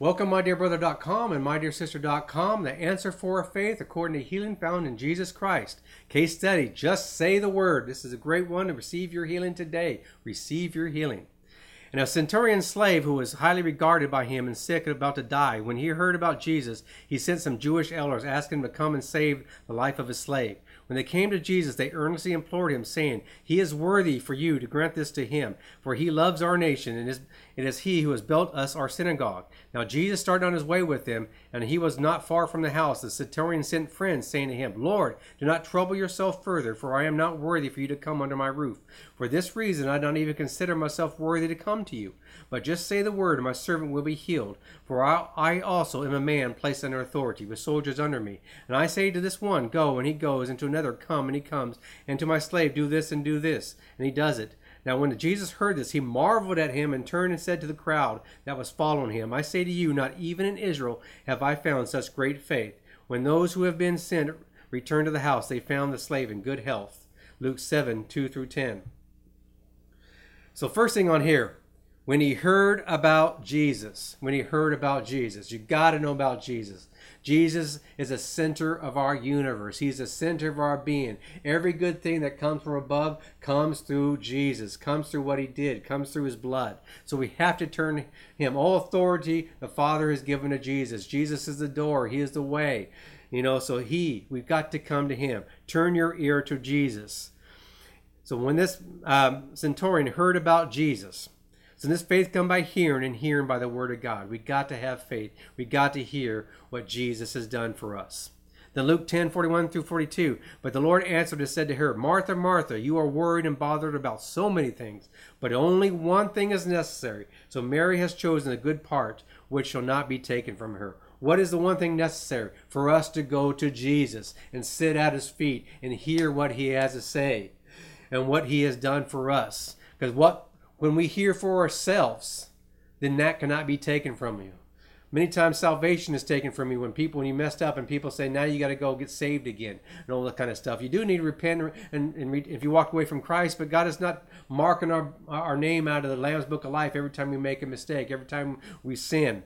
Welcome, my dear brother.com and my dear sister.com. The answer for faith according to healing found in Jesus Christ. Case study Just say the word. This is a great one to receive your healing today. Receive your healing. And a centurion slave who was highly regarded by him and sick and about to die, when he heard about Jesus, he sent some Jewish elders asking him to come and save the life of his slave. When they came to Jesus, they earnestly implored him, saying, He is worthy for you to grant this to him, for he loves our nation, and it is he who has built us our synagogue. Now Jesus started on his way with them, and he was not far from the house. The centurion sent friends, saying to him, Lord, do not trouble yourself further, for I am not worthy for you to come under my roof. For this reason I do not even consider myself worthy to come to you. But just say the word, and my servant will be healed. For I, also am a man placed under authority, with soldiers under me. And I say to this one, Go, and he goes, and to another, Come, and he comes, and to my slave, Do this and do this, and he does it. Now, when Jesus heard this, he marveled at him and turned and said to the crowd that was following him, I say to you, not even in Israel have I found such great faith. When those who have been sent returned to the house, they found the slave in good health. Luke 7 2 through 10. So, first thing on here, when he heard about Jesus, when he heard about Jesus, you got to know about Jesus. Jesus is the center of our universe. He's the center of our being. Every good thing that comes from above comes through Jesus, comes through what he did, comes through his blood. So we have to turn him. All authority the Father has given to Jesus. Jesus is the door, he is the way. You know, so he, we've got to come to him. Turn your ear to Jesus. So when this um, centurion heard about Jesus, so this faith come by hearing and hearing by the word of God. We got to have faith. We got to hear what Jesus has done for us. Then Luke 10, 41 through 42. But the Lord answered and said to her, Martha, Martha, you are worried and bothered about so many things, but only one thing is necessary. So Mary has chosen a good part, which shall not be taken from her. What is the one thing necessary? For us to go to Jesus and sit at his feet and hear what he has to say and what he has done for us. Because what when we hear for ourselves, then that cannot be taken from you. Many times salvation is taken from you when people when you messed up and people say now you got to go get saved again and all that kind of stuff. You do need to repent and, and re, if you walk away from Christ, but God is not marking our our name out of the Lamb's Book of Life every time we make a mistake, every time we sin.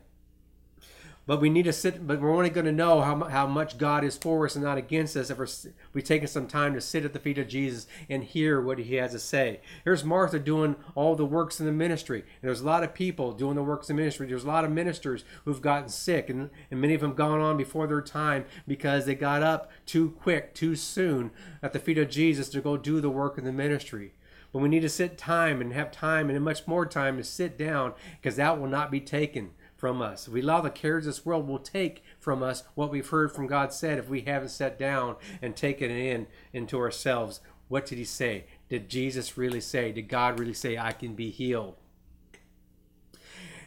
But we need to sit, but we're only going to know how, how much God is for us and not against us if we're, we taking some time to sit at the feet of Jesus and hear what he has to say. Here's Martha doing all the works in the ministry. And there's a lot of people doing the works in the ministry. There's a lot of ministers who've gotten sick, and, and many of them gone on before their time because they got up too quick, too soon at the feet of Jesus to go do the work in the ministry. But we need to sit time and have time and much more time to sit down because that will not be taken from us. If we allow the cares of this world will take from us what we've heard from God said if we haven't sat down and taken it in into ourselves. What did he say? Did Jesus really say? Did God really say, I can be healed?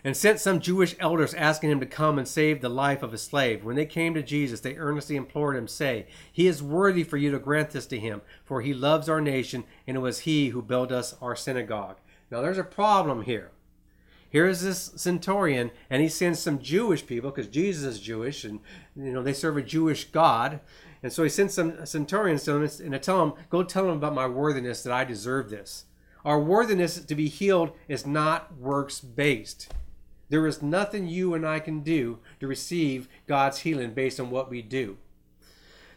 And sent some Jewish elders asking him to come and save the life of a slave. When they came to Jesus, they earnestly implored him, say, He is worthy for you to grant this to him, for he loves our nation, and it was he who built us our synagogue. Now there's a problem here here's this centurion and he sends some jewish people because jesus is jewish and you know they serve a jewish god. And so he sends some centurions to them and to tell them go tell them about my worthiness that i deserve this. Our worthiness to be healed is not works based there is nothing you and i can do to receive god's healing based on what we do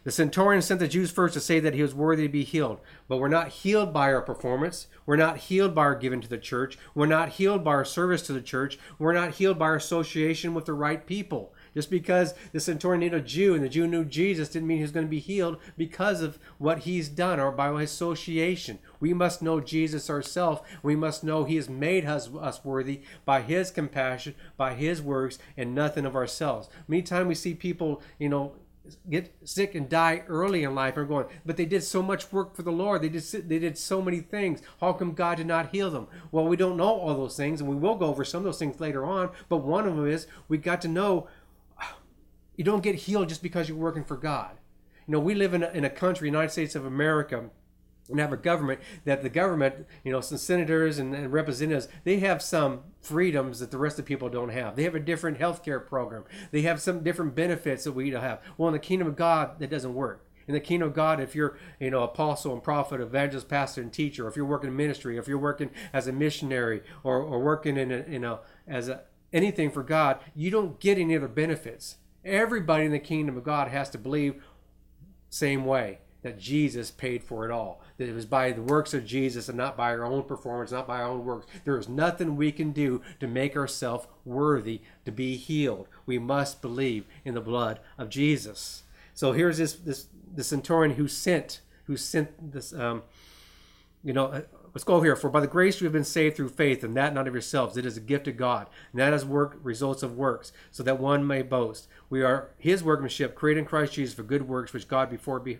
the centurion sent the Jews first to say that he was worthy to be healed. But we're not healed by our performance. We're not healed by our giving to the church. We're not healed by our service to the church. We're not healed by our association with the right people. Just because the centurion knew a Jew and the Jew knew Jesus didn't mean he was going to be healed because of what he's done or by association. We must know Jesus ourselves. We must know he has made us, us worthy by his compassion, by his works, and nothing of ourselves. Many times we see people, you know, get sick and die early in life are going. But they did so much work for the lord. They did they did so many things. How come god did not heal them? Well we don't know all those things and we will go over some of those things later on but one of them is we got to know you don't get healed just because you're working for god. You know we live in a, in a country united states of america and have a government that the government, you know, some senators and, and, representatives, they have some freedoms that the rest of people don't have. They have a different health care program. They have some different benefits that we don't have. Well, in the kingdom of God, that doesn't work. In the kingdom of God, if you're, you know, apostle and prophet, evangelist, pastor, and teacher, if you're working in ministry, if you're working as a missionary, or, or working in a, you know, as a anything for God, you don't get any other benefits. Everybody in the kingdom of God has to believe same way that Jesus paid for it all. That it was by the works of Jesus and not by our own performance, not by our own works. There is nothing we can do to make ourselves worthy to be healed. We must believe in the blood of Jesus. So here's this this the centurion who sent who sent this um, you know let's go here. For by the grace you have been saved through faith and that not of yourselves. It is a gift of god. And that is work results of works so that one may boast. We are his workmanship created in christ jesus for good works which god before be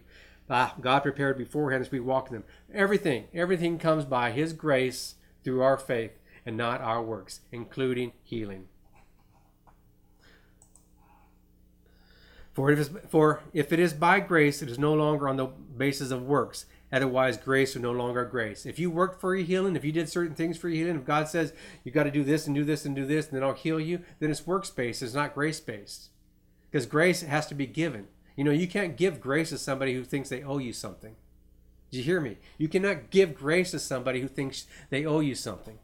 ah, god prepared beforehand as we walk in them. Everything everything comes by his grace through our faith and not our works including healing. For if, for if it is by grace, it is no longer on the basis of works. Otherwise, grace is no longer grace. If you worked for your healing, if you did certain things for your healing, if God says you got to do this and do this and do this, and then I'll heal you, then it's works based. It's not grace based. Because grace has to be given. You know, you can't give grace to somebody who thinks they owe you something. Did you hear me? You cannot give grace to somebody who thinks they owe you something.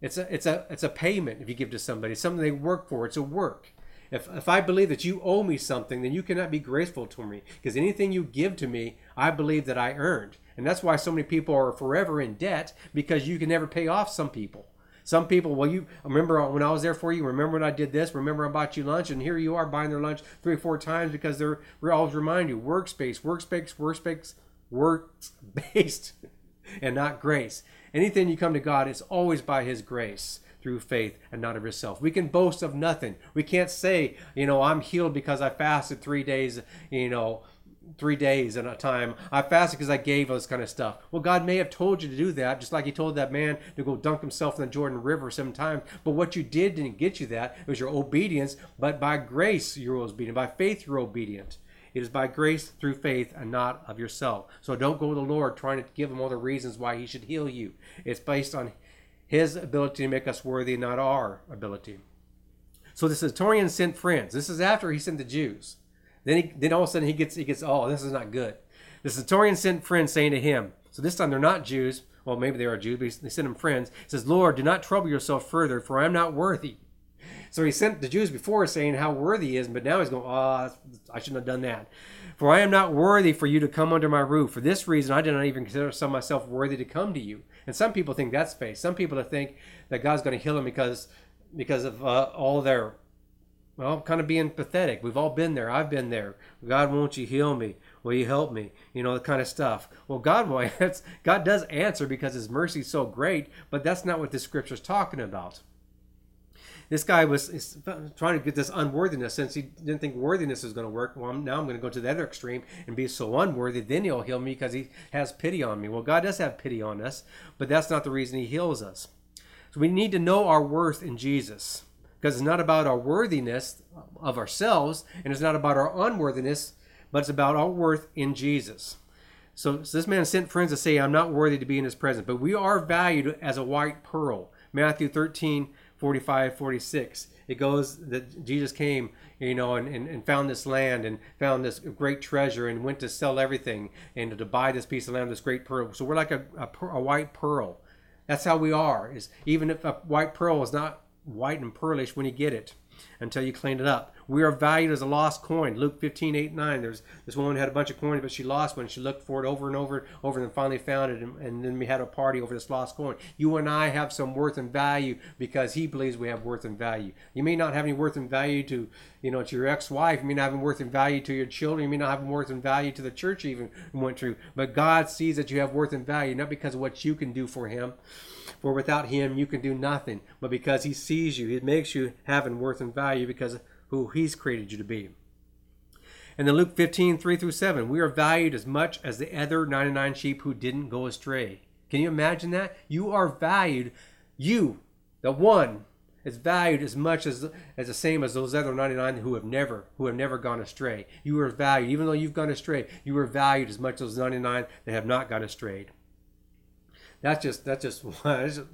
It's a it's a it's a payment if you give to somebody. It's something they work for. It's a work. If, if I believe that you owe me something, then you cannot be graceful to me because anything you give to me, I believe that I earned. And that's why so many people are forever in debt because you can never pay off some people. Some people, well, you remember when I was there for you. Remember when I did this. Remember I bought you lunch, and here you are buying their lunch three or four times because they're we always remind you workspace, workspace, workspace, works based, and not grace. Anything you come to God, is always by His grace through faith and not of yourself. We can boast of nothing. We can't say, you know, I'm healed because I fasted three days, you know, three days at a time. I fasted because I gave all this kind of stuff. Well, God may have told you to do that, just like He told that man to go dunk himself in the Jordan River seven times. But what you did didn't get you that. It was your obedience. But by grace, you're obedient. By faith, you're obedient. It is by grace through faith and not of yourself. So don't go to the Lord trying to give him all the reasons why he should heal you. It's based on his ability to make us worthy, not our ability. So the centurion sent friends. This is after he sent the Jews. Then he, then all of a sudden he gets he gets oh this is not good. The centurion sent friends saying to him. So this time they're not Jews. Well, maybe they are Jews, but they sent him friends. He says, Lord, do not trouble yourself further, for I am not worthy. So he sent the Jews before saying how worthy he is, but now he's going, oh, I shouldn't have done that. For I am not worthy for you to come under my roof. For this reason, I did not even consider myself worthy to come to you. And some people think that's faith. Some people think that God's going to heal them because because of uh, all their well, kind of being pathetic. We've all been there. I've been there. God, won't you heal me? Will you help me? You know, the kind of stuff. Well, God will. God does answer because His mercy is so great, but that's not what the scripture's talking about this guy was trying to get this unworthiness since he didn't think worthiness was going to work. Well, now I'm going to go to the other extreme and be so unworthy. Then he'll heal me because he has pity on me. Well, God does have pity on us, but that's not the reason he heals us. So we need to know our worth in Jesus because it's not about our worthiness of ourselves and it's not about our unworthiness, but it's about our worth in Jesus. So, so, this man sent friends to say, I'm not worthy to be in his presence, but we are valued as a white pearl. Matthew 13, 45, 46. It goes that Jesus came, you know, and, and, and, found this land and found this great treasure and went to sell everything and to buy this piece of land, this great pearl. So we're like a, a, a white pearl. That's how we are. Is even if a white pearl is not white and pearlish when you get it until you clean it up. We are valued as a lost coin. Luke 15, 8, 9. There's this woman had a bunch of coins, but she lost one. She looked for it over and over, over, and finally found it. And, and then we had a party over this lost coin. You and I have some worth and value because he believes we have worth and value. You may not have any worth and value to, you know, to your ex-wife. You may not have worth and value to your children. You may not have worth and value to the church even went through. But God sees that you have worth and value, not because of what you can do for him. For without him, you can do nothing. But because he sees you, he makes you having worth and value because who He's created you to be. And then Luke 15, 3 through 7, we are valued as much as the other 99 sheep who didn't go astray. Can you imagine that? You are valued, you, the one, is valued as much as as the same as those other 99 who have never who have never gone astray. You are valued, even though you've gone astray, you are valued as much as those 99 that have not gone astray. That's just that's just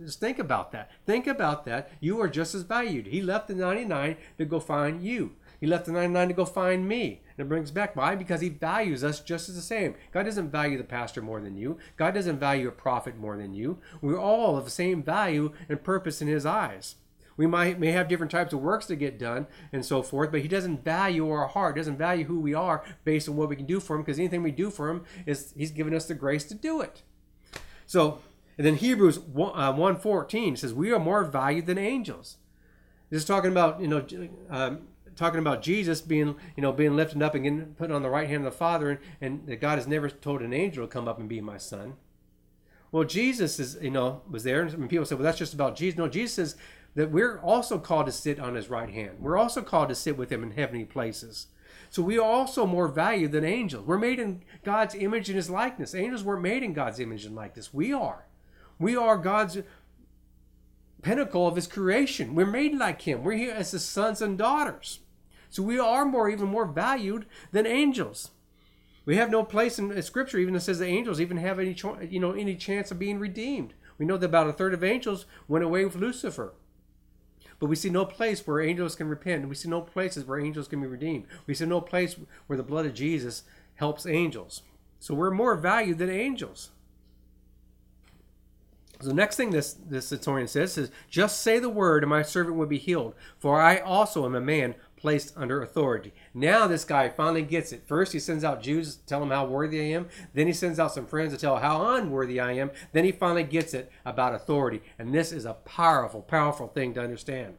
just think about that. Think about that. You are just as valued. He left the 99 to go find you. He left the 99 to go find me. And it brings back why? Because he values us just as the same. God doesn't value the pastor more than you. God doesn't value a prophet more than you. We're all of the same value and purpose in his eyes. We might may have different types of works to get done and so forth, but he doesn't value our heart, doesn't value who we are based on what we can do for him, because anything we do for him is he's given us the grace to do it. So, and then Hebrews 1, uh, 114 says, We are more valued than angels. This is talking about, you know, um, talking about Jesus being, you know, being lifted up and getting put on the right hand of the Father, and, and that God has never told an angel to come up and be my son. Well, Jesus is, you know, was there, and people say, well, that's just about Jesus. No, Jesus says that we're also called to sit on his right hand. We're also called to sit with him in heavenly places. So we are also more valued than angels. We're made in God's image and his likeness. Angels weren't made in God's image and likeness. We are. We are God's pinnacle of his creation. We're made like him. We're here as his sons and daughters. So we are more, even more valued than angels. We have no place in Scripture even that says the angels even have any, you know, any chance of being redeemed. We know that about a third of angels went away with Lucifer. But we see no place where angels can repent. We see no places where angels can be redeemed. We see no place where the blood of Jesus helps angels. So we're more valued than angels. So the next thing this this historian says is, "Just say the word, and my servant will be healed. For I also am a man placed under authority." Now this guy finally gets it. First, he sends out Jews to tell him how worthy I am. Then he sends out some friends to tell how unworthy I am. Then he finally gets it about authority, and this is a powerful, powerful thing to understand.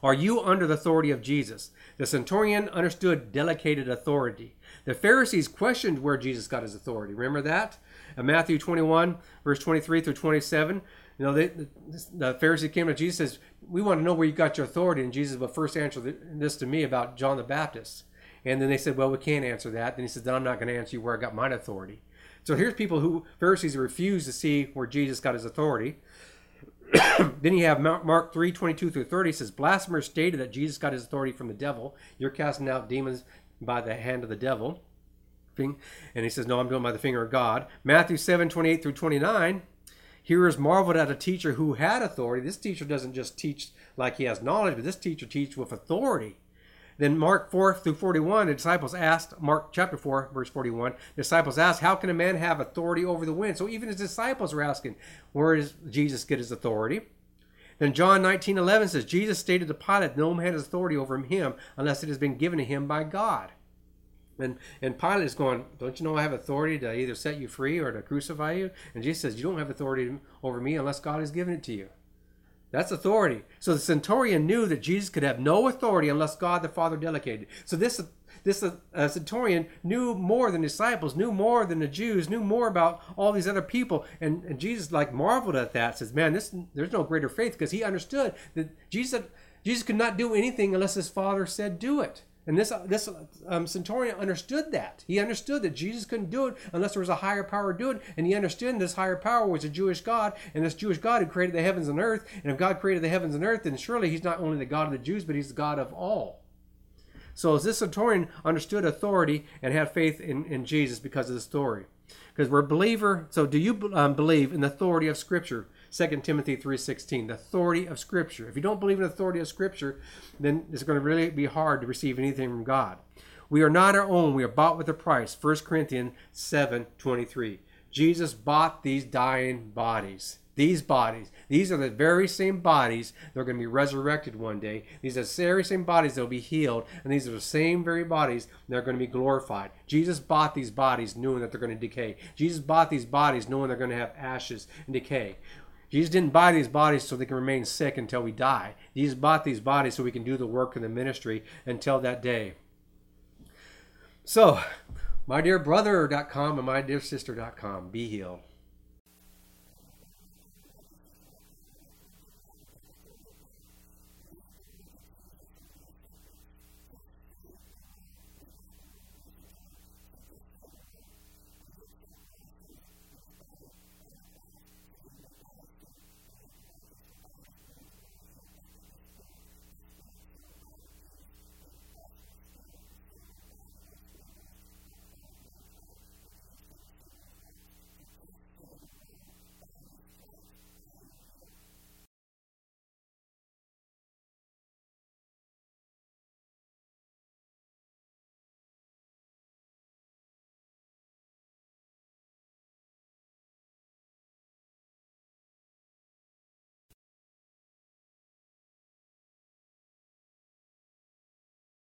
Are you under the authority of Jesus? The centurion understood delegated authority. The Pharisees questioned where Jesus got his authority. Remember that? In Matthew 21, verse 23 through 27, you know, they, the, Pharisee came to Jesus and says, We want to know where you got your authority. And Jesus would first answer this to me about John the Baptist. And then they said, Well, we can't answer that. Then he said, Then I'm not going to answer you where I got my authority. So here's people who, Pharisees, refuse to see where Jesus got his authority. then you have Mark 3 22 through 30 says, Blasphemers stated that Jesus got his authority from the devil. You're casting out demons by the hand of the devil. And he says, No, I'm doing by the finger of God. Matthew 7 28 through 29. Hearers marveled at a teacher who had authority. This teacher doesn't just teach like he has knowledge, but this teacher teaches with authority. Then Mark 4 through 41, the disciples asked, Mark chapter 4, verse 41, the disciples asked, How can a man have authority over the wind? So even his disciples were asking, Where does Jesus get his authority? Then John 19 11 says, Jesus stated to Pilate, No man has authority over him unless it has been given to him by God. And, and Pilate is going, Don't you know I have authority to either set you free or to crucify you? And Jesus says, You don't have authority over me unless God has given it to you. That's authority. So the centurion knew that Jesus could have no authority unless God the Father delegated. So this this uh, centurion knew more than disciples, knew more than the Jews, knew more about all these other people, and, and Jesus like marveled at that. Says, "Man, this there's no greater faith because he understood that Jesus Jesus could not do anything unless his Father said do it." And this this um, centurion understood that. He understood that Jesus couldn't do it unless there was a higher power to do it. And he understood this higher power was a Jewish God, and this Jewish God who created the heavens and earth. And if God created the heavens and earth, then surely he's not only the God of the Jews, but he's the God of all. So as this centurion understood authority and had faith in, in Jesus because of the story. Because we're a believer. So do you um, believe in the authority of Scripture? 2 Timothy 3.16, the authority of Scripture. If you don't believe in the authority of Scripture, then it's going to really be hard to receive anything from God. We are not our own. We are bought with a price. 1 Corinthians 7.23. Jesus bought these dying bodies. These bodies. These are the very same bodies that are going to be resurrected one day. These are the very same bodies that will be healed. And these are the same very bodies that are going to be glorified. Jesus bought these bodies knowing that they're going to decay. Jesus bought these bodies knowing they're going to have ashes and decay. Jesus didn't buy these bodies so they can remain sick until we die. Jesus bought these bodies so we can do the work of the ministry until that day. So, my dear brother.com and my dear sister.com, be healed.